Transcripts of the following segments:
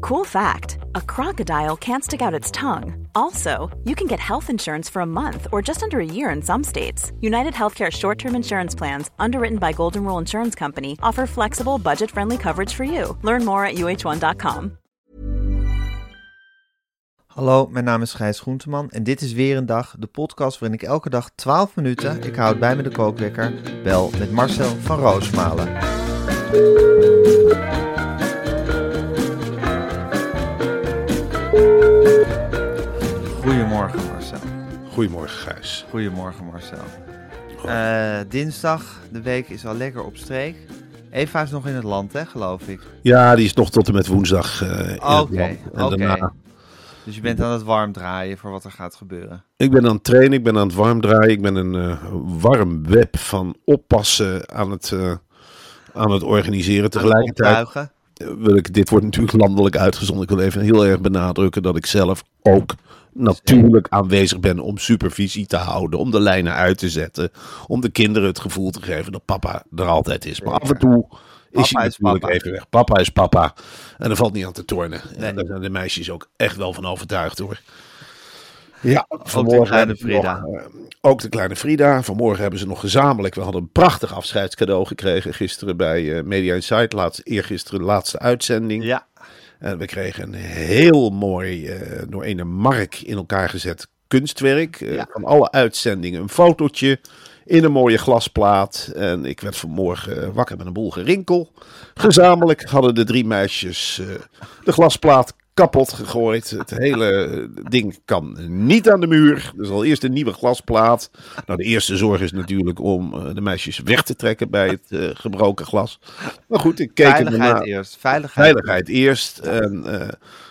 Cool fact a crocodile can't stick out its tongue. Also, you can get health insurance for a month or just under a year in some states. United Healthcare short term insurance plans, underwritten by Golden Rule Insurance Company, offer flexible, budget friendly coverage for you. Learn more at uh1.com. Hallo, mijn naam is Gijs Groenteman en dit is weer een dag, de podcast waarin ik elke dag 12 minuten, ik houd bij me de kookwekker, bel met Marcel van Roosmalen. Goedemorgen Marcel. Goedemorgen Gijs. Goedemorgen Marcel. Eh, dinsdag, de week is al lekker op streek. Eva is nog in het land, hè, geloof ik. Ja, die is nog tot en met woensdag eh, in het land. Oké. daarna- Dus je bent aan het warm draaien voor wat er gaat gebeuren. Ik ben aan het trainen, ik ben aan het warm draaien. Ik ben een eh, warm web van oppassen aan het, aan het organiseren. Tegelijkertijd wil ik, dit wordt natuurlijk landelijk uitgezonden. Ik wil even heel erg benadrukken dat ik zelf ook natuurlijk aanwezig ben om supervisie te houden. Om de lijnen uit te zetten. Om de kinderen het gevoel te geven dat papa er altijd is. Maar af en toe is Papa hij is natuurlijk papa. even weg. Papa is papa. En er valt niet aan te tornen. Nee. En daar zijn de meisjes ook echt wel van overtuigd hoor. Ja, kleine hebben ze Frida. nog, eh, ook de kleine Frida. Vanmorgen hebben ze nog gezamenlijk. We hadden een prachtig afscheidscadeau gekregen gisteren bij eh, Media Insight. Laatst, eergisteren de laatste uitzending. Ja, En we kregen een heel mooi, eh, door een Mark in elkaar gezet kunstwerk. Ja. Van alle uitzendingen een fotootje in een mooie glasplaat. En ik werd vanmorgen wakker met een boel gerinkel. Gezamenlijk hadden de drie meisjes de glasplaat kapot gegooid. Het hele ding kan niet aan de muur. Dus al eerst een nieuwe glasplaat. Nou, de eerste zorg is natuurlijk om eh, de meisjes weg te trekken bij het eh, gebroken glas. Maar goed, ik keek er veiligheid daarna- eerst. Veiligheid. Veiligheid eerst. En eh,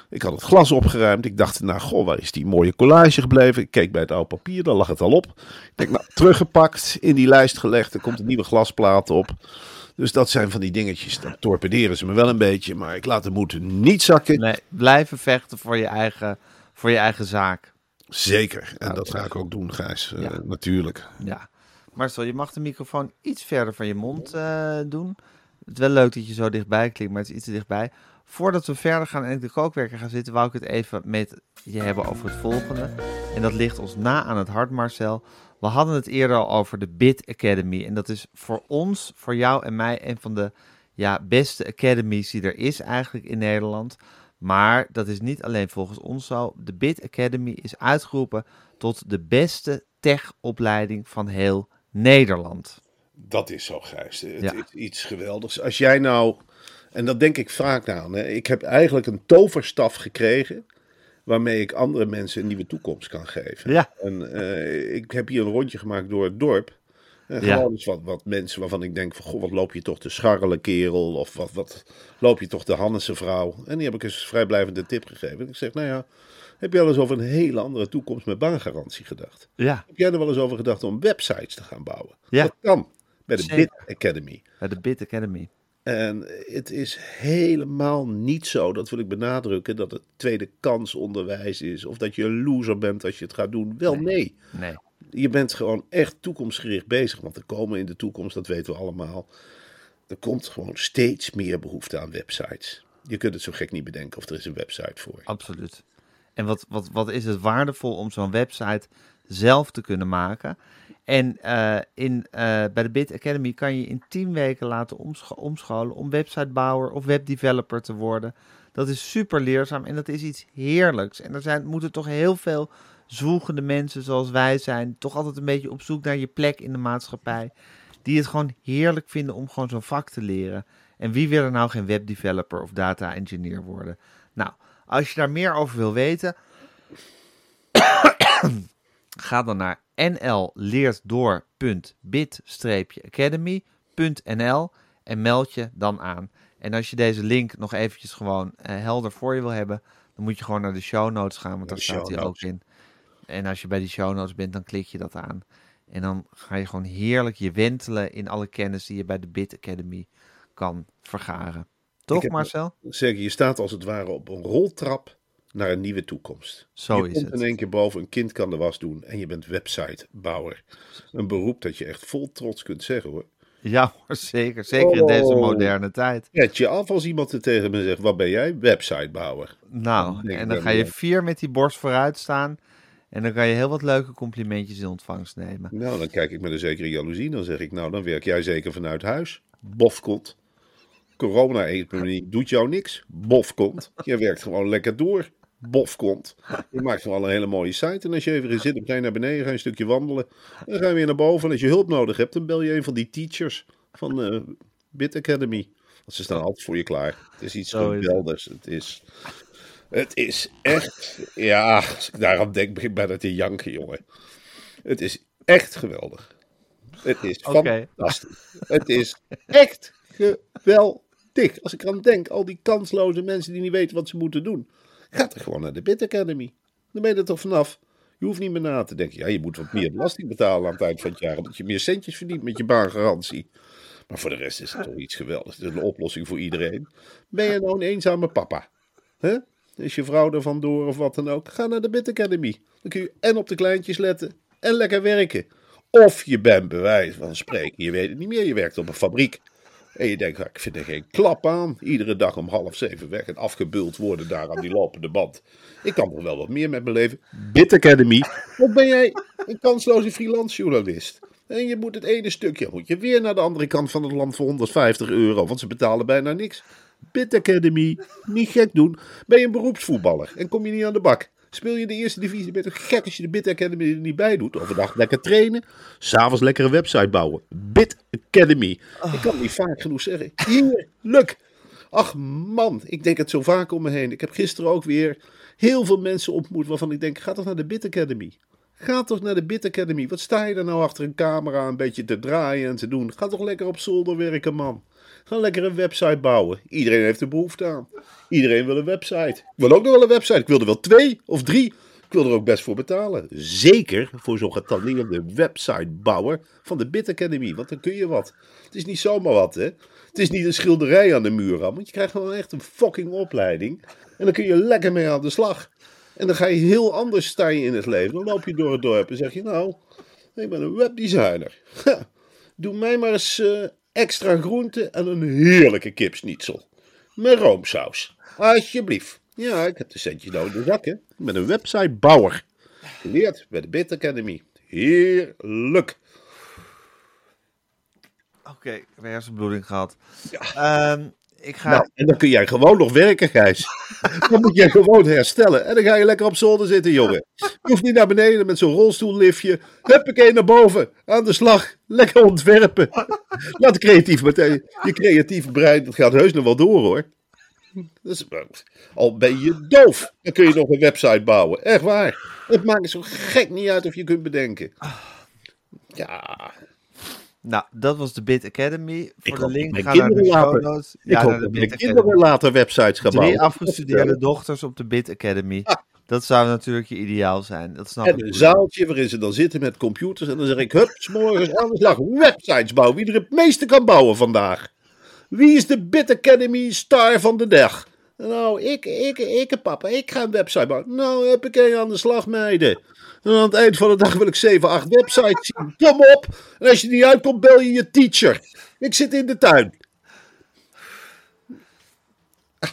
ik had het glas opgeruimd. Ik dacht, nou, goh, waar is die mooie collage gebleven? Ik keek bij het oude papier, daar lag het al op. Ik denk, nou, teruggepakt, in die lijst gelegd. Er komt een nieuwe glasplaat op. Dus dat zijn van die dingetjes. Dat torpederen ze me wel een beetje. Maar ik laat de moed niet zakken. Nee, blijven vechten voor je eigen, voor je eigen zaak. Zeker. En dat ga ik ook doen, Gijs. Eh. Natuurlijk. Ja. Marcel, je mag de microfoon iets verder van je mond eh, doen. Het is wel leuk dat je zo dichtbij klinkt, maar het is iets te dichtbij. Voordat we verder gaan en ik de kookwerker ga zitten, wou ik het even met je hebben over het volgende. En dat ligt ons na aan het hart, Marcel. We hadden het eerder al over de Bit Academy. En dat is voor ons, voor jou en mij, een van de ja, beste academies die er is eigenlijk in Nederland. Maar dat is niet alleen volgens ons zo. De Bit Academy is uitgeroepen tot de beste tech-opleiding van heel Nederland. Dat is zo, Gijs. Het Ja. is iets geweldigs. Als jij nou, en dat denk ik vaak aan, hè, ik heb eigenlijk een toverstaf gekregen waarmee ik andere mensen een nieuwe toekomst kan geven. Ja. En eh, ik heb hier een rondje gemaakt door het dorp. En Ja. gewoon eens wat, wat mensen waarvan ik denk van, goh, wat loop je toch te scharrelen, kerel? Of wat, wat loop je toch de Hannese vrouw? En die heb ik eens een vrijblijvende tip gegeven. Ik zeg, nou ja, heb je al eens over een hele andere toekomst met baangarantie gedacht? Ja, Heb jij er wel eens over gedacht om websites te gaan bouwen? Ja. Dat kan, bij de Zeker. Bit Academy. bij de Bit Academy. En het is helemaal niet zo, dat wil ik benadrukken, dat het tweede kans onderwijs is. Of dat je een loser bent als je het gaat doen. Wel, nee. Nee. Je bent gewoon echt toekomstgericht bezig. Want er komen in de toekomst, dat weten we allemaal, er komt gewoon steeds meer behoefte aan websites. Je kunt het zo gek niet bedenken of er is een website voor. Absoluut. En wat, wat, wat is het waardevol om zo'n website zelf te kunnen maken? En eh, in, eh, bij de Bit Academy kan je in 10 weken laten omscho- omscholen om websitebouwer of webdeveloper te worden. Dat is super leerzaam en dat is iets heerlijks. En er zijn, moeten toch heel veel zwoegende mensen zoals wij zijn, toch altijd een beetje op zoek naar je plek in de maatschappij. Die het gewoon heerlijk vinden om gewoon zo'n vak te leren. En wie wil er nou geen webdeveloper of data engineer worden? Nou, als je daar meer over wil weten, ga dan naar nlleertdoor.bit-academy.nl en meld je dan aan. En als je deze link nog eventjes gewoon eh, helder voor je wil hebben, dan moet je gewoon naar de show notes gaan, want daar staat hij ook in. En als je bij die show notes bent, dan klik je dat aan. En dan ga je gewoon heerlijk je wentelen in alle kennis die je bij de Bit Academy kan vergaren. Toch, heb- Marcel? Zeg, je staat als het ware op een roltrap naar een nieuwe toekomst. Zo je is komt het. in één keer boven, een kind kan de was doen en je bent websitebouwer. Een beroep dat je echt vol trots kunt zeggen hoor. Ja, zeker. Zeker in deze Oh. moderne tijd. Red je af als iemand er tegen me zegt, wat ben jij? Websitebouwer. Nou, en dan ga je vier met die borst vooruit staan. En dan kan je heel wat leuke complimentjes in ontvangst nemen. Nou, dan kijk ik met een zekere jaloezie. Dan zeg ik, nou, dan werk jij zeker vanuit huis. Bofkont. Corona-epidemie doet jou niks. Bofkont. Je werkt gewoon lekker door. Bofkont. Je maakt gewoon een hele mooie site. En als je even in zit, dan ga je naar beneden, ga je een stukje wandelen. Dan ga je weer naar boven. En als je hulp nodig hebt, dan bel je een van die teachers van eh Bit Academy. Want ze staan altijd voor je klaar. Het is iets geweldigs. Het is... Het is echt, ja, als ik daaraan denk, begin ik bijna te janken, jongen. Het is echt geweldig. Het is fantastisch. Het is echt geweldig. Als ik eraan denk, al die kansloze mensen die niet weten wat ze moeten doen. Ga er gewoon naar de Bit Academy. Dan ben je er toch vanaf. Je hoeft niet meer na te denken. Ja, je moet wat meer belasting betalen aan het eind van het jaar. Omdat je meer centjes verdient met je baangarantie. Maar voor de rest is het toch iets geweldigs. Het is een oplossing voor iedereen. Ben je nou een eenzame papa? Hè? Is je vrouw er vandoor of wat dan ook? Ga naar de Bit Academy. Dan kun je en op de kleintjes letten en lekker werken. Of je bent bij wijze van spreken, je weet het niet meer, je werkt op een fabriek. En je denkt, ah, ik vind er geen klap aan. Iedere dag om half zeven weg en afgebuld worden daar aan die lopende band. Ik kan toch wel wat meer met mijn leven. Bit Academy. Of ben jij een kansloze freelance journalist? En je moet het ene stukje, moet je weer naar de andere kant van het land voor 150 euro, want ze betalen bijna niks. Bit Academy, niet gek doen. Ben je een beroepsvoetballer en kom je niet aan de bak? Speel je de eerste divisie, ben je toch gek als je de Bit Academy er niet bij doet? Overdag lekker trainen, s'avonds lekker een website bouwen. Bit Academy. Ik kan het niet vaak genoeg zeggen. Heerlijk. Ach man, ik denk het zo vaak om me heen. Ik heb gisteren ook weer heel veel mensen ontmoet waarvan ik denk, ga toch naar de Bit Academy. Ga toch naar de Bit Academy. Wat sta je er nou achter een camera een beetje te draaien en te doen? Ga toch lekker op zolder werken, man. Ga lekker een website bouwen. Iedereen heeft er behoefte aan. Iedereen wil een website. Ik wil ook nog wel een website. Ik wil er wel twee of drie. Ik wil er ook best voor betalen. Zeker voor zo'n getalenteerde websitebouwer van de Bit Academy. Want dan kun je wat. Het is niet zomaar wat, hè. Het is niet een schilderij aan de muur. Want je krijgt gewoon echt een fucking opleiding. En dan kun je lekker mee aan de slag. En dan ga je heel anders staan in het leven. Dan loop je door het dorp en zeg je, nou, ik ben een webdesigner. Doe mij maar eens eh, extra groente en een heerlijke kipsnietsel. Met roomsaus. Alsjeblieft. Ja, ik heb de centjes nou in de zak, hè. Ik ben een websitebouwer. Geleerd bij de Bit Academy. Heerlijk. Oké, ik heb hersenbloeding gehad. Ehm, ik ga... Nou, en dan kun jij gewoon nog werken, Gijs. Dan moet jij gewoon herstellen. En dan ga je lekker op zolder zitten, jongen. Je hoeft niet naar beneden met zo'n rolstoelliftje. Huppakee naar boven. Aan de slag. Lekker ontwerpen. Laat creatief meteen. Je creatieve brein, dat gaat heus nog wel door, hoor. Dus, al ben je doof, dan kun je nog een website bouwen. Echt waar. Het maakt zo gek niet uit of je kunt bedenken. Ja, Nou, dat was de Bit Academy. Voor Ik de link ga naar de kinderen show later- notes. ik Ja, hoop dat mijn kinderen later websites gaan Drie bouwen. afgestudeerde dochters op de Bit Academy. Dat zou natuurlijk je ideaal zijn. Dat snap En ik. een goed. zaaltje waarin ze dan zitten met computers. En dan zeg ik, hup, 's morgens aan de slag. Websites bouwen. Wie er het meeste kan bouwen vandaag. Wie is de Bit Academy star van de dag? Nou, ik, ik, ik, papa. Ik ga een website bouwen. Nou, heb ik aan de slag, meiden. En aan het eind van de dag wil ik 7, 8 websites zien. Kom op. En als je niet uitkomt, bel je je teacher. Ik zit in de tuin.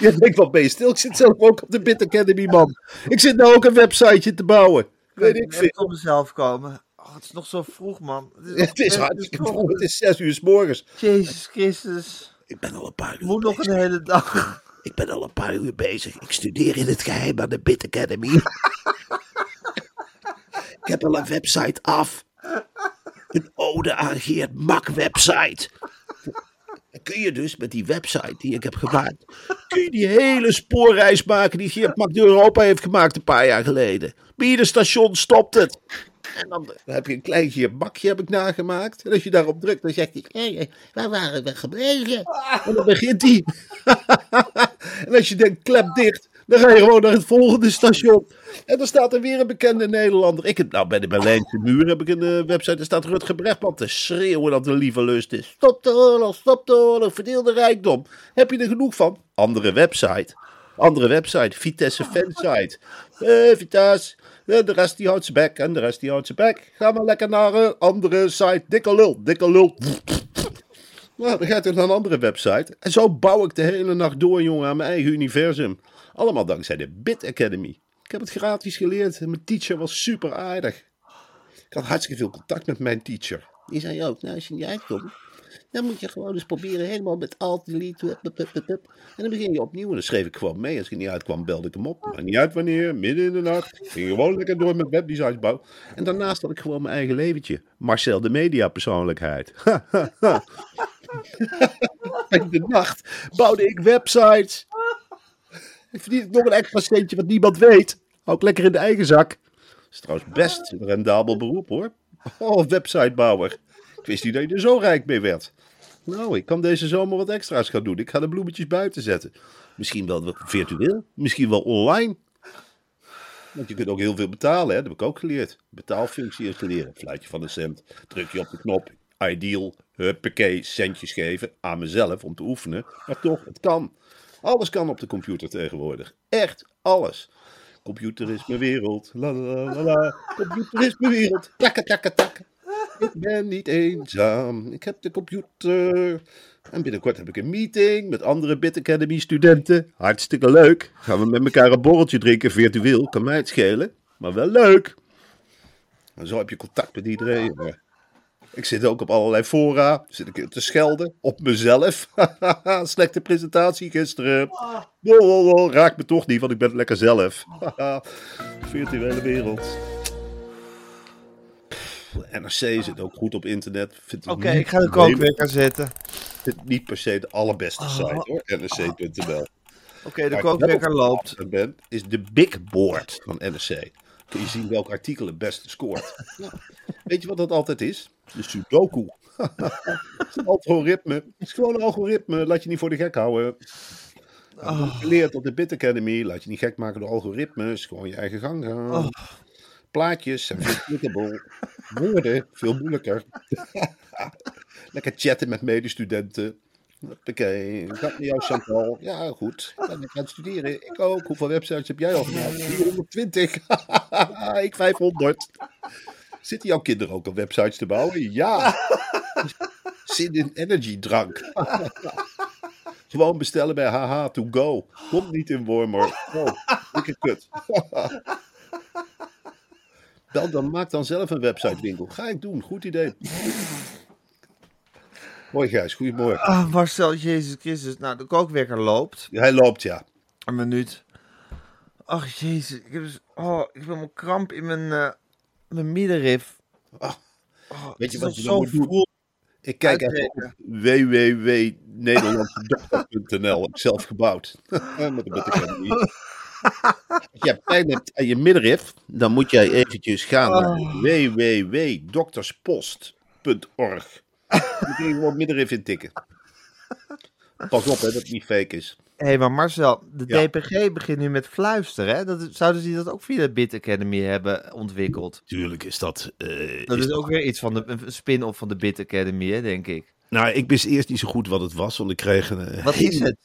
Je denkt, wat ben je stil? Ik zit zelf ook op de Bit Academy, man. Ik zit nou ook een websiteje te bouwen. Weet ik veel. tot mezelf komen. Oh, het is nog zo vroeg, man. Het Het is hartstikke vroeg. Het is zes uur s morgens. Jezus Christus. Ik ben al een paar Ik uur moet nog een hele dag. Ik ben al een paar uur bezig. Ik studeer in het geheim aan de Bit Academy. ik heb al een website af. Een ode aan Geert Mak website. Dan kun je dus met die website die ik heb gemaakt, kun je die hele spoorreis maken die Geert Mak door Europa heeft gemaakt een paar jaar geleden. Bij ieder station stopt het. En dan heb je een klein bakje heb ik nagemaakt. En als je daarop drukt, dan zegt hij, hé, waar waren we gebleven? En dan begint hij. en als je denkt, klep dicht, dan ga je gewoon naar het volgende station. En dan staat er weer een bekende Nederlander. Ik heb, nou, bij de Berlijnse muur heb ik een eh, website. Daar staat Rutger Brechtman te schreeuwen dat er lieve lust is. Stop de oorlog, stop de oorlog, verdeel de rijkdom. Heb je er genoeg van? Andere website. Andere website, Vitesse fansite. Eh, Vitesse, eh, de rest die houdt zijn bek en de rest die houdt zijn bek. Ga maar lekker naar een andere site. Dikke lul, dikke lul. Nou, dan gaat hij naar een andere website. En zo bouw ik de hele nacht door, jongen, aan mijn eigen universum. Allemaal dankzij de Bit Academy. Ik heb het gratis geleerd en mijn teacher was super aardig. Ik had hartstikke veel contact met mijn teacher. Die zei ook, nou als je niet uitkomt, dan moet je gewoon eens proberen helemaal met alt, delete, hup. En dan begin je opnieuw en dan schreef ik gewoon mee. Als ik niet uitkwam, belde ik hem op. Maar niet uit wanneer, midden in de nacht. Ging gewoon lekker door met webdesigns bouwen. En daarnaast had ik gewoon mijn eigen leventje. Marcel de media persoonlijkheid. in de nacht bouwde ik websites. Ik verdien nog een extra centje wat niemand weet. Hou ik lekker in de eigen zak. Dat is trouwens best een rendabel beroep hoor. Oh, websitebouwer. Ik wist niet dat je er zo rijk mee werd. Nou, ik kan deze zomer wat extra's gaan doen. Ik ga de bloemetjes buiten zetten. Misschien wel virtueel, misschien wel online. Want je kunt ook heel veel betalen, hè? dat heb ik ook geleerd. Betaalfunctie installeren, fluitje van een cent. Druk je op de knop, ideal, huppakee, centjes geven aan mezelf om te oefenen. Maar toch, het kan. Alles kan op de computer tegenwoordig. Echt alles. Computer is mijn wereld. La la la la. Computer is mijn wereld. Takken, takken, takken. Ik ben niet eenzaam. Ik heb de computer. En binnenkort heb ik een meeting met andere Bit Academy studenten. Hartstikke leuk. Gaan we met elkaar een borreltje drinken virtueel. Kan mij het schelen. Maar wel leuk. En zo heb je contact met iedereen. Ik zit ook op allerlei fora. Zit ik te schelden op mezelf. Slechte presentatie gisteren. Oh, raak me toch niet, want ik ben lekker zelf. Virtuele wereld. NRC zit ook goed op internet. Oké, ik ga de kookwekker zetten. Het niet per se de allerbeste oh. site hoor, nrc.nl. Oké, de kookwekker loopt. Ben, is de Big Board van NRC. Kun je zien welk artikel het beste scoort. Nou, weet je wat dat altijd is? De Sudoku. het algoritme. Het is gewoon een algoritme. Laat je niet voor de gek houden. Oh. Geleerd op de Bit Academy. Laat je niet gek maken door algoritmes. Gewoon je eigen gang gaan. Oh. Plaatjes zijn veel. Woorden veel moeilijker. Lekker chatten met medestudenten. Oké, gaat met jou Chantal? Ja, goed. Dan ik ga studeren. Ik ook. Hoeveel websites heb jij al gemaakt? 420. ik 500. Zitten jouw kinderen ook op websites te bouwen? Ja. Zin in energy drank. Gewoon bestellen bij HH to go. Komt niet in Wormer. Oh, dikke kut. Bel dan, maak dan zelf een websitewinkel. Ga ik doen. Goed idee. Mooi Gijs, goedemorgen. Ah, Marcel, Jezus Christus. Nou, de kookwekker loopt. hij loopt, ja. Een minuut. Ach, Jezus. Ik heb, dus, oh, ik heb een kramp in mijn, uh, mijn middenrif. Oh. Oh, Weet je wat je zo moet Ik kijk even op ik zelf gebouwd. Met een Als je pijn hebt aan je middenrif, dan moet jij eventjes gaan naar oh. www.dokterspost.org. Moet je gewoon middenrif intikken. Pas op hè, dat het niet fake is. Hé, hey, maar Marcel, de DPG begint nu met fluisteren. Hè? Dat, zouden ze dat ook via de Bit Academy hebben ontwikkeld? Tuurlijk is dat... Uh, dat is, ook weer iets van de een spin-off van de Bit Academy, hè, denk ik. Nou, ik wist eerst niet zo goed wat het was, want ik kreeg een... Wat is het?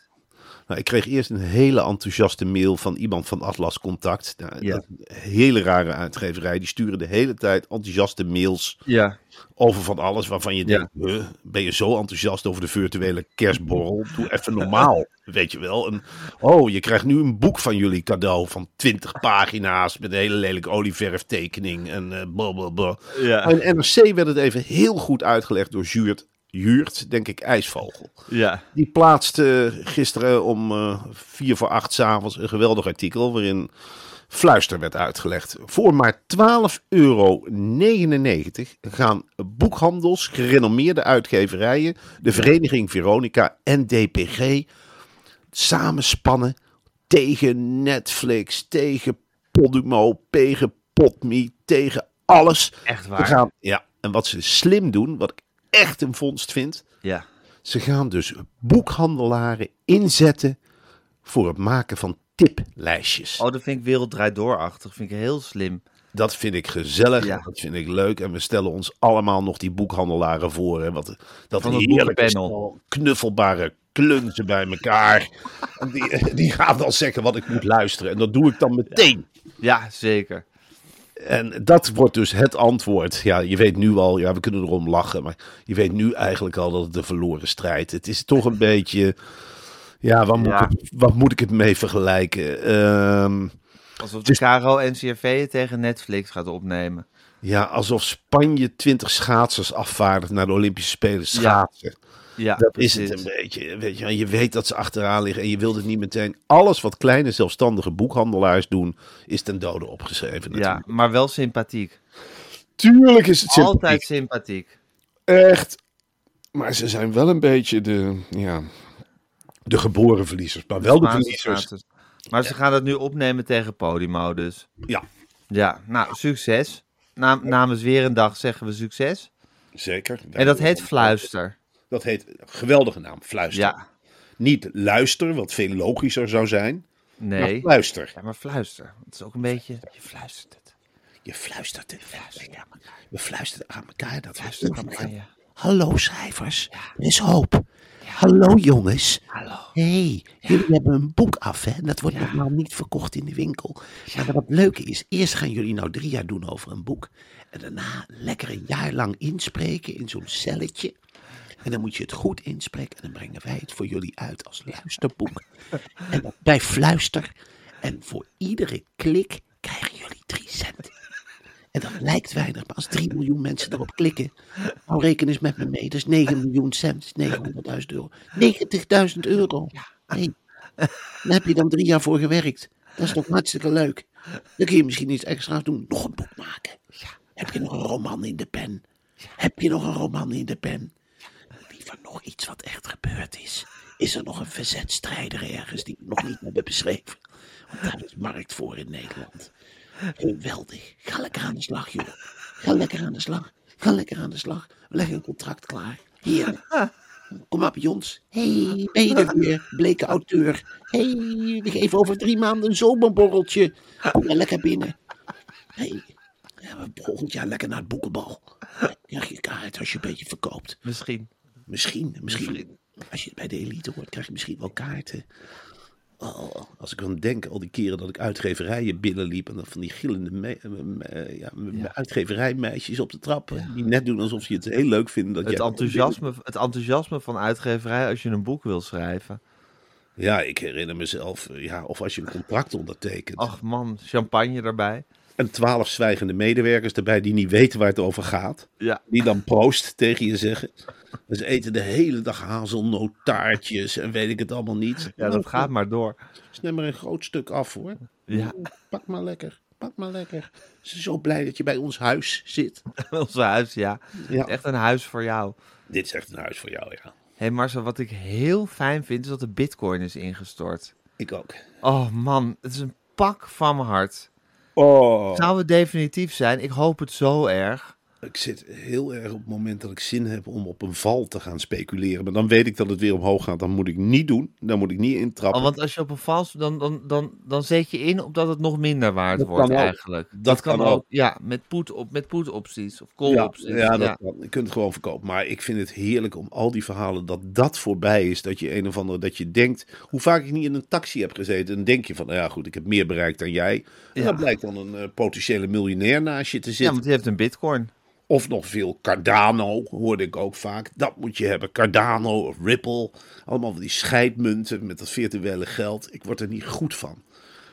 Nou, ik kreeg eerst een hele enthousiaste mail van iemand van Atlas Contact. Nou, ja. Hele rare uitgeverij. Die sturen de hele tijd enthousiaste mails ja. over van alles waarvan je denkt, ben je zo enthousiast over de virtuele kerstborrel? Doe even normaal, weet je wel. En, oh, je krijgt nu een boek van jullie cadeau van 20 pagina's met een hele lelijke olieverftekening en uh, blablabla. Ja. In NRC werd het even heel goed uitgelegd door Juurt Juurt, denk ik, IJsvogel. Ja. Die plaatste gisteren om uh, vier voor acht s'avonds een geweldig artikel waarin Fluister werd uitgelegd. Voor maar 12,99 euro gaan boekhandels, gerenommeerde uitgeverijen, de Vereniging Veronica en DPG samenspannen tegen Netflix, tegen Podimo, tegen Podme, tegen alles. Echt waar? gaan, ja, en wat ze slim doen, wat ik echt een vondst vind. Ja. Ze gaan dus boekhandelaren inzetten voor het maken van tiplijstjes. Oh, dat vind ik werelddraait doorachtig. Vind ik heel slim. Dat vind ik gezellig, Ja. dat vind ik leuk. En we stellen ons allemaal nog die boekhandelaren voor. Hè, wat, dat Van heerlijke stel knuffelbare klunzen bij elkaar. En die, die gaan dan zeggen wat ik moet luisteren. En dat doe ik dan meteen. Ja, zeker. En dat wordt dus het antwoord. Ja, je weet nu al, ja, we kunnen erom lachen, maar je weet nu eigenlijk al dat het een verloren strijd. Het is toch een beetje, ja, wat moet, Ja. Ik, wat moet ik het mee vergelijken? Ehm, Alsof de Caro NCRV tegen Netflix gaat opnemen. ja, alsof Spanje 20 schaatsers afvaardigt naar de Olympische Spelen schaatsen. Ja, Dat is het een beetje. Weet je, je weet dat ze achteraan liggen en je wilt het niet meteen. Alles wat kleine zelfstandige boekhandelaars doen, is ten dode opgeschreven. Ja, natuurlijk. maar wel sympathiek. tuurlijk is het sympathiek. Altijd sympathiek. Echt. Maar ze zijn wel een beetje de, ja, de geboren verliezers. Maar wel de verliezers. status. Maar ze gaan het nu opnemen tegen Podimo dus. Ja, Ja, nou, succes. Naam, namens weer een dag zeggen we succes. zeker. En dat heet Fluister. Dat heet, geweldige naam, Fluister. Ja, Niet luister, wat veel logischer zou zijn. Maar nee. fluister. Ja, maar fluister. Het is ook een beetje... Je fluistert het. Je fluistert het. Ja, we fluisteren aan elkaar. Dat Fluistert je. Hallo schrijvers, er is hoop. Hallo jongens. Hallo. hey, jullie hebben een boek af hè. Dat wordt normaal niet verkocht in de winkel. Maar wat leuke is, eerst gaan jullie nou drie jaar doen over een boek. En daarna lekker een jaar lang inspreken in zo'n celletje. En dan moet je het goed inspreken en dan brengen wij het voor jullie uit als luisterboek. En dat bij fluister. En voor iedere klik krijgen jullie drie cent. En dat lijkt weinig, maar als 3 miljoen mensen erop klikken, nou reken eens met me mee, dat is 9 miljoen cent, 900.000 euro. 90.000 euro. Nee. Daar heb je dan drie jaar voor gewerkt. Dat is toch hartstikke leuk. Dan kun je misschien iets extra's doen. Nog een boek maken. Heb je nog een roman in de pen? Heb je nog een roman in de pen? Liever nog iets wat echt gebeurd is. Is er nog een verzetstrijder ergens die we nog niet hebben beschreven? Want daar is markt voor in Nederland. Geweldig. Ga lekker aan de slag, joh. Ga lekker aan de slag. Ga lekker aan de slag. We leggen een contract klaar. Hier. Kom maar bij hey, ben er weer? Bleke auteur. hey, we geven over drie maanden een zomerborreltje. Kom maar lekker binnen. hey, ja, volgend jaar lekker naar het boekenbal. Krijg je kaart als je een beetje verkoopt. Misschien. Misschien, misschien. Als je bij de elite hoort, krijg je misschien wel kaarten. Oh, als ik dan denk, al die keren dat ik uitgeverijen binnenliep en dan van die gillende me- me- eh, ja, me- uitgeverijmeisjes op de trap, die net doen alsof ze het heel leuk vinden. Dat Het jij- enthousiasme, het enthousiasme van uitgeverij als je een boek wil schrijven. Ja, ik herinner mezelf, eh, ja, of als je een contract ondertekent. Ach man, champagne erbij. En twaalf zwijgende medewerkers erbij die niet weten waar het over gaat. Ja. Die dan proost tegen je zeggen. En ze eten de hele dag hazelnootaartjes en weet ik het allemaal niet. Ja, dat gaat maar door. Snem maar een groot stuk af hoor. Ja, Pak maar lekker, pak maar lekker. Ze zijn zo blij dat je bij ons huis zit. ons huis, ja. Ja. Echt een huis voor jou. Dit is echt een huis voor jou, ja. Hé hey Marcel, wat ik heel fijn vind is dat de bitcoin is ingestort. Ik ook. Oh man, het is een pak van mijn hart. Oh. Zou het definitief zijn? Ik hoop het zo erg. Ik zit heel erg op het moment dat ik zin heb om op een val te gaan speculeren. Maar dan weet ik dat het weer omhoog gaat. Dan moet ik niet doen. Dan moet ik niet intrappen. Oh, want als je op een vals, dan, dan, dan, dan zet je in op dat het nog minder waard Dat wordt eigenlijk. Dat kan ook. Ja, met put, op, met put opties of ja, call opties. ja, dat kan. Je kunt het gewoon verkopen. Maar ik vind het heerlijk om al die verhalen dat dat voorbij is. Dat je een of andere, dat je denkt, hoe vaak ik niet in een taxi heb gezeten. Dan denk je van, nou ja goed, ik heb meer bereikt dan jij. En Ja. dan blijkt dan een eh, potentiële miljonair naast je te Ja, zitten. want die heeft een bitcoin. Of nog veel Cardano, hoorde ik ook vaak. Dat moet je hebben. Cardano of Ripple. Allemaal van die scheidmunten met dat virtuele geld. Ik word er niet goed van.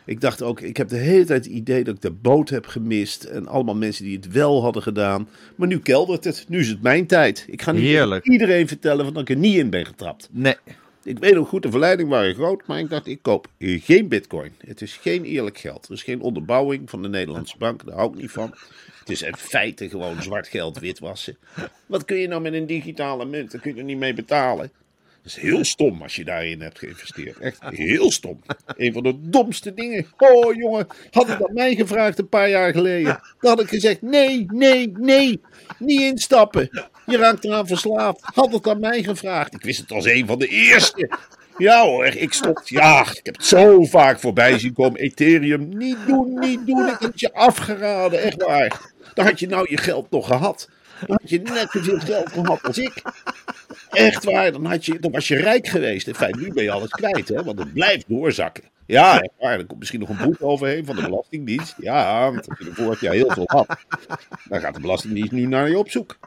Ik dacht ook, ik heb de hele tijd het idee dat ik de boot heb gemist. En allemaal mensen die het wel hadden gedaan. Maar nu keldert het. Nu is het mijn tijd. Ik ga niet Heerlijk. iedereen vertellen van dat ik er niet in ben getrapt. Nee. Ik weet ook goed, de verleiding waren groot. Maar ik dacht, ik koop geen bitcoin. Het is geen eerlijk geld. Er is geen onderbouwing van de Nederlandse bank. Daar hou ik niet van. Het is in feite gewoon zwart geld witwassen. Wat kun je nou met een digitale munt? Daar kun je er niet mee betalen. is heel stom als je daarin hebt geïnvesteerd. Echt heel stom. Een van de domste dingen. Oh jongen, had ik dat mij gevraagd een paar jaar geleden. Dan had ik gezegd, nee, nee, nee. Niet instappen. Je raakt eraan verslaafd. Had het aan mij gevraagd. Ik wist het als een van de eerste. Ja hoor, ik stop. Ja, ik heb het zo vaak voorbij zien komen. Ethereum, niet doen, niet doen. Ik heb het je afgeraden, echt waar. Dan had je nou je geld nog gehad. Dan had je net zoveel geld gehad als ik. Echt waar, dan, had je, dan was je rijk geweest. In feite, nu ben je alles kwijt, hè, want het blijft doorzakken. Ja, echt waar. Er komt misschien nog een boek overheen van de Belastingdienst. Ja, want als je er vorig jaar heel veel had, dan gaat de Belastingdienst nu naar je op zoek.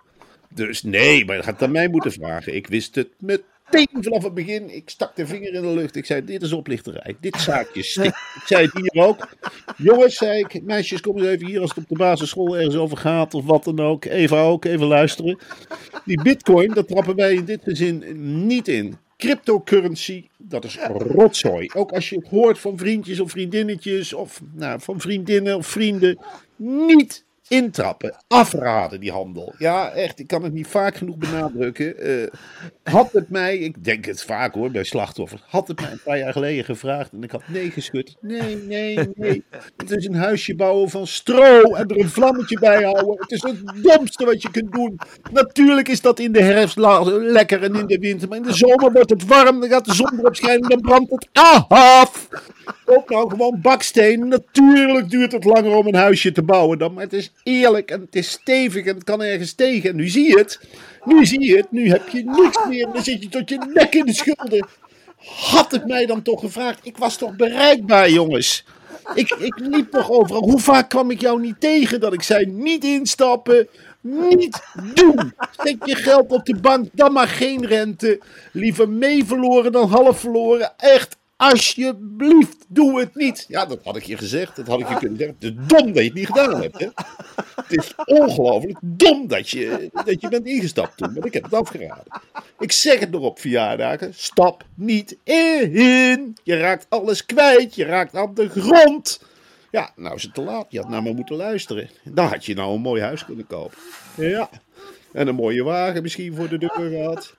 Dus nee, maar je gaat het aan mij moeten vragen. Ik wist het meteen vanaf het begin. Ik stak de vinger in de lucht. Ik zei, dit is oplichterij. Dit zaakje stikt. Ik zei het hier ook. Jongens, zei ik, meisjes, kom eens even hier als het op de basisschool ergens over gaat of wat dan ook. Eva ook, even luisteren. Die bitcoin, dat trappen wij in dit gezin niet in. Cryptocurrency, dat is rotzooi. Ook als je het hoort van vriendjes of vriendinnetjes of nou, van vriendinnen of vrienden. Niet intrappen, afraden die handel. Ja, echt, ik kan het niet vaak genoeg benadrukken. Eh, had het mij, ik denk het vaak hoor, bij slachtoffers, had het mij een paar jaar geleden gevraagd en ik had nee geschud. Nee, nee, nee. Het is een huisje bouwen van stro en er een vlammetje bij houden. Het is het domste wat je kunt doen. Natuurlijk is dat in de herfst lekker en in de winter, maar in de zomer wordt het warm, dan gaat de zon erop schijnen, dan brandt het af. Koop nou gewoon baksteen. Natuurlijk duurt het langer om een huisje te bouwen dan. Maar het is eerlijk en het is stevig en het kan ergens tegen. En nu zie je het. Nu zie je het. Nu heb je niks meer. Dan zit je tot je nek in de schulden. Had het mij dan toch gevraagd? Ik was toch bereikbaar, jongens. Ik, ik liep toch overal. Hoe vaak kwam ik jou niet tegen dat ik zei: niet instappen, niet doen. Steek je geld op de bank, dan maar geen rente. Liever mee verloren dan half verloren. Echt, alsjeblieft, doe het niet. Ja, dat had ik je gezegd. Dat had ik je kunnen zeggen. Het is dom dat je het niet gedaan hebt. Hè? Het is ongelooflijk dom dat je, dat je bent ingestapt toen. Maar ik heb het afgeraden. Ik zeg het nog op verjaardagen. Stap niet in. Je raakt alles kwijt. Je raakt aan de grond. Ja, nou is het te laat. Je had naar me moeten luisteren. Dan had je nou een mooi huis kunnen kopen. Ja. En een mooie wagen misschien voor de deur gehad.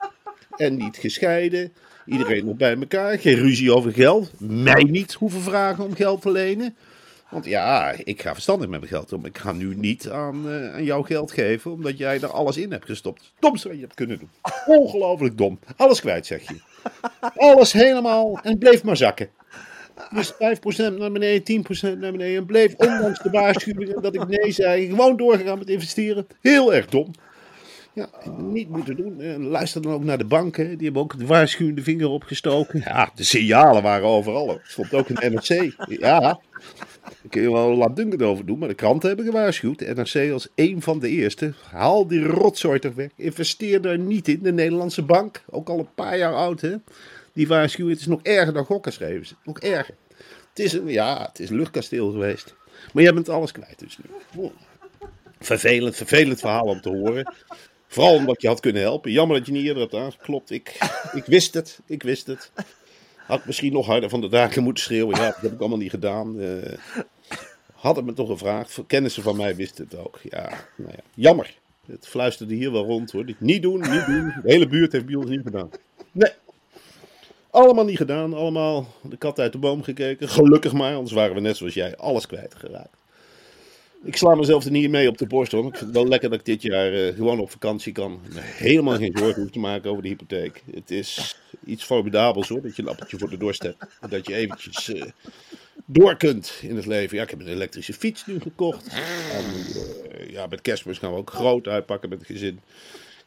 En niet gescheiden. Iedereen nog bij elkaar. Geen ruzie over geld. Mij niet hoeven vragen om geld te lenen. Want ja, ik ga verstandig met mijn geld om. Ik ga nu niet aan, eh, aan jou geld geven, omdat jij er alles in hebt gestopt. Domste wat je hebt kunnen doen. Ongelooflijk dom. Alles kwijt, zeg je. Alles helemaal en het bleef maar zakken. Dus 5% naar beneden, 10% naar beneden. En bleef, ondanks de waarschuwingen dat ik nee zei, gewoon doorgegaan met investeren. Heel erg dom. Ja, niet moeten doen. Luister dan ook naar de banken. Die hebben ook de waarschuwende vinger opgestoken. Ja, de signalen waren overal. Het stond ook in de NRC. Ja, daar kun je wel laatdunkend over doen. Maar de kranten hebben gewaarschuwd. De NRC als een van de eerste. Haal die rotzooi toch weg. Investeer daar niet in. De Nederlandse bank. Ook al een paar jaar oud, hè. Die waarschuwing. Het is nog erger dan gokken, schreven ze. Nog erger. Het is een, ja, het is een luchtkasteel geweest. Maar jij bent alles kwijt dus nu. Vervelend, vervelend verhaal om te horen. Vooral omdat je had kunnen helpen. Jammer dat je niet eerder had aangeklopt. Ik, ik wist het, ik wist het. Had misschien nog harder van de daken moeten schreeuwen. Ja, dat heb ik allemaal niet gedaan. Eh, had het me toch gevraagd. Kennissen van mij wisten het ook. Ja, nou ja. Jammer. Het fluisterde hier wel rond hoor. Niet doen, niet doen. De hele buurt heeft bij ons niet gedaan. Nee. Allemaal niet gedaan. Allemaal de kat uit de boom gekeken. Gelukkig maar, anders waren we net zoals jij alles kwijtgeraakt. Ik sla mezelf er niet mee op de borst hoor. Ik vind het wel lekker dat ik dit jaar eh, gewoon op vakantie kan. Helemaal geen zorgen hoef te maken over de hypotheek. Het is iets formidabels hoor, dat je een appeltje voor de dorst hebt. Dat je eventjes eh, door kunt in het leven. Ja, ik heb een elektrische fiets nu gekocht. En, eh, ja, met kerstmis gaan we ook groot uitpakken met het gezin.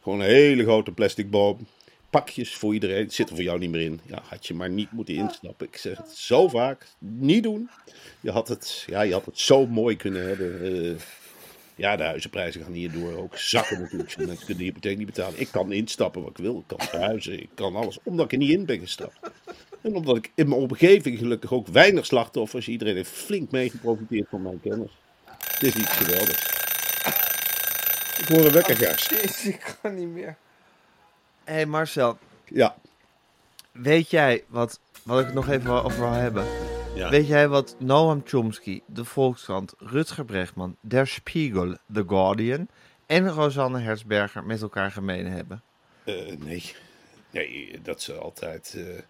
Gewoon een hele grote plastic boom. Pakjes voor iedereen. Het zit er voor jou niet meer in. Ja, had je maar niet moeten instappen. Ik zeg het zo vaak. Niet doen. Je had het, ja, je had het zo mooi kunnen hebben. Eh, ja, de huizenprijzen gaan hierdoor ook zakken natuurlijk. Mensen kunnen de hypotheek niet betalen. Ik kan instappen wat ik wil. Ik kan verhuizen. Ik kan alles. Omdat ik er niet in ben gestapt. En omdat ik in mijn omgeving gelukkig ook weinig slachtoffers. Iedereen heeft flink mee geprofiteerd van mijn kennis. Het is iets geweldigs. Ik hoor een wekkergast. Jezus, ik kan niet meer. Hé hey Marcel, Ja. weet jij wat, wat ik het nog even over wil hebben? Ja. Weet jij wat Noam Chomsky, de Volkskrant, Rutger Bregman, Der Spiegel, The Guardian en Rosanne Herzberger met elkaar gemeen hebben? Eh, nee. Nee, dat ze altijd eh,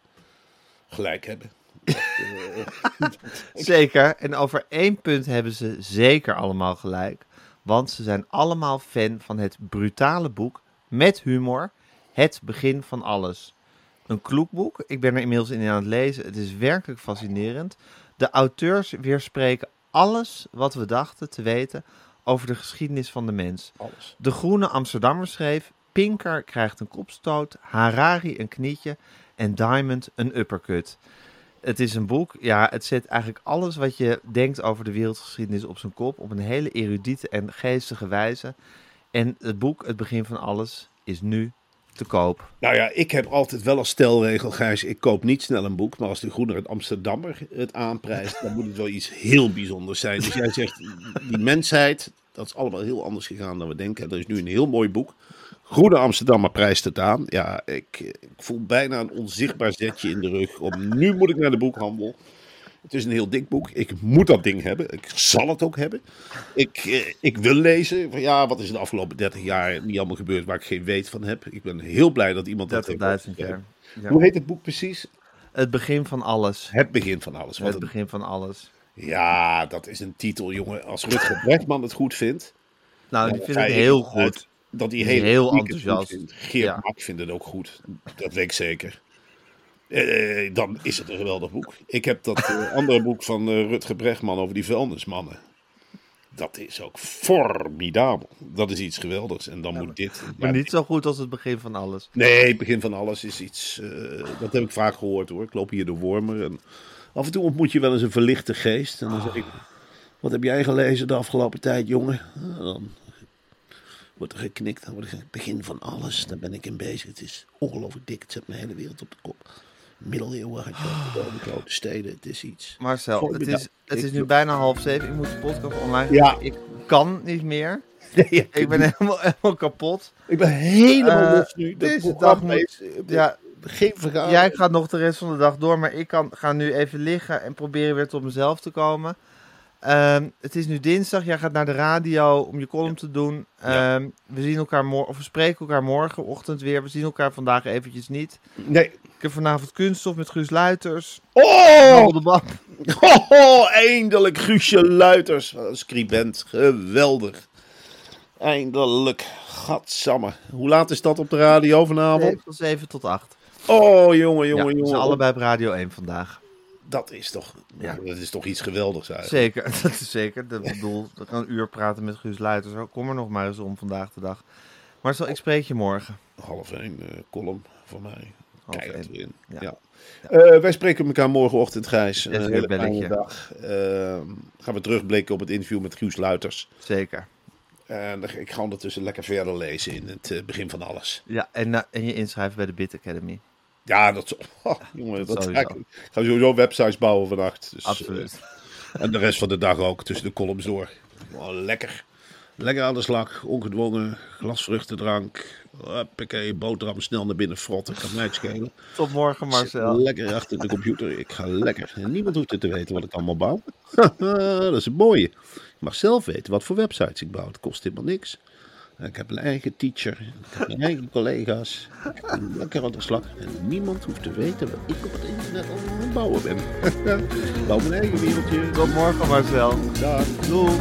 gelijk hebben. Zeker. En over één punt hebben ze zeker allemaal gelijk. Want ze zijn allemaal fan van het brutale boek met humor. Het begin van alles. Een kloek boek. Ik ben er inmiddels in aan het lezen. Het is werkelijk fascinerend. De auteurs weerspreken alles wat we dachten te weten over de geschiedenis van de mens. Alles. De Groene Amsterdammer schreef: Pinker krijgt een kopstoot, Harari een knietje en Diamond een uppercut. Het is een boek, ja, het zet eigenlijk alles wat je denkt over de wereldgeschiedenis op zijn kop, op een hele erudiete en geestige wijze. En het boek, Het Begin van Alles, is nu te koop. Nou ja, ik heb altijd wel als stelregel, Gijs, ik koop niet snel een boek. Maar als de Groene Amsterdammer het aanprijst, dan moet het wel iets heel bijzonders zijn. Dus jij zegt, die mensheid, dat is allemaal heel anders gegaan dan we denken. Er is nu een heel mooi boek. Groene Amsterdammer prijst het aan. Ja, ik, ik voel bijna een onzichtbaar zetje in de rug. Om nu moet ik naar de boekhandel. Het is een heel dik boek. Ik moet dat ding hebben. Ik zal het ook hebben. Ik, eh, ik wil lezen. Van, ja, wat is de afgelopen 30 jaar niet allemaal gebeurd waar ik geen weet van heb. Ik ben heel blij dat iemand dat 30.000 heeft jaar. Ja. Hoe heet het boek precies? Het begin van alles. Het begin van alles. Het een- begin van alles. Ja, dat is een titel, jongen. Als Rutger Bregman het goed vindt. Nou, die vind ik je heel uit goed. Dat hij heel, het enthousiast. vindt. Geert Ja. Mak vindt het ook goed. Dat weet ik zeker. Eh, dan is het een geweldig boek. Ik heb dat eh, andere boek van eh, Rutger Bregman over die vuilnismannen. Dat is ook formidabel. Dat is iets geweldigs. En dan moet dit... Maar ja, niet zo goed als het begin van alles. Nee, het begin van alles is iets. eh, dat heb ik vaak gehoord hoor. Ik loop hier door Wormer. En af en toe ontmoet je wel eens een verlichte geest. En dan zeg ik: Wat heb jij gelezen de afgelopen tijd, jongen? En dan wordt er geknikt. Dan wordt er gezegd: Begin van alles. Daar ben ik in bezig. Het is ongelooflijk dik. Het zet mijn hele wereld op de kop. Middeleeuwen had je de grote steden. Het is iets. Marcel, het Formidabel. is, het is nu bijna half zeven. Ik moet de podcast online Ja. Ik kan niet meer. Nee, Ik ben helemaal, helemaal kapot. ik ben helemaal los nu. Dat deze dag moet- Ja, geen vergadering. jij gaat nog de rest van de dag door, maar ik kan, ga nu even liggen en proberen weer tot mezelf te komen. Ehm, het is nu dinsdag, jij gaat naar de radio om je column te doen. Ja. Ehm, we zien elkaar morgen, of we spreken elkaar morgenochtend weer. We zien elkaar vandaag eventjes niet. Nee. Ik heb vanavond kunststof met Guus Luiters. Oh! Bap. Oh, eindelijk Guusje Luiters. Wat een scribent. Geweldig. Eindelijk. Gadsamme. Hoe laat is dat op de radio vanavond? Van 7 tot 8. Oh, jongen, Ja, jongen, we jongen. zijn allebei op Radio 1 vandaag. Dat is toch, Ja. dat is toch iets geweldigs eigenlijk. Zeker, dat is zeker. Dat bedoel, ik kan een uur praten met Guus Luiters. Kom er nog maar eens om vandaag de dag. Marcel, ik spreek je morgen. Half één eh, column voor mij. Half één. erin. Ja. Ja. Eh, wij spreken elkaar morgenochtend, Gijs. Een hele ik fijne dag. Eh, gaan we terugblikken op het interview met Guus Luiters. Zeker. En ik ga ondertussen lekker verder lezen in het eh, begin van alles. Ja, en, en je inschrijven bij de Bit Academy. Ja, dat. Oh, jongen, dat ga ik, ik ga sowieso websites bouwen vannacht. Dus, Absoluut. eh, en de rest van de dag ook, tussen de columns door. Oh, lekker. Lekker aan de slag, ongedwongen, glasvruchtendrank. Hoppakee, boterham snel naar binnen frotten, kan mij schelen. Tot morgen, Marcel. Lekker achter de computer, ik ga lekker. En niemand hoeft het te weten wat ik allemaal bouw. dat is het mooie. Je mag zelf weten wat voor websites ik bouw, het kost helemaal niks. Ik heb een eigen teacher, ik heb mijn eigen collega's. Ik ben lekker aan de slag. En niemand hoeft te weten wat ik op het internet allemaal aan het bouwen ben. Ik bouw mijn eigen wereldje. Tot morgen, Marcel. Dag. Doei.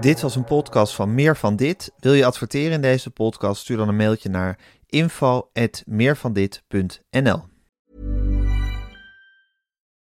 Dit was een podcast van Meer van Dit. Wil je adverteren in deze podcast? Stuur dan een mailtje naar info@meervandit.nl.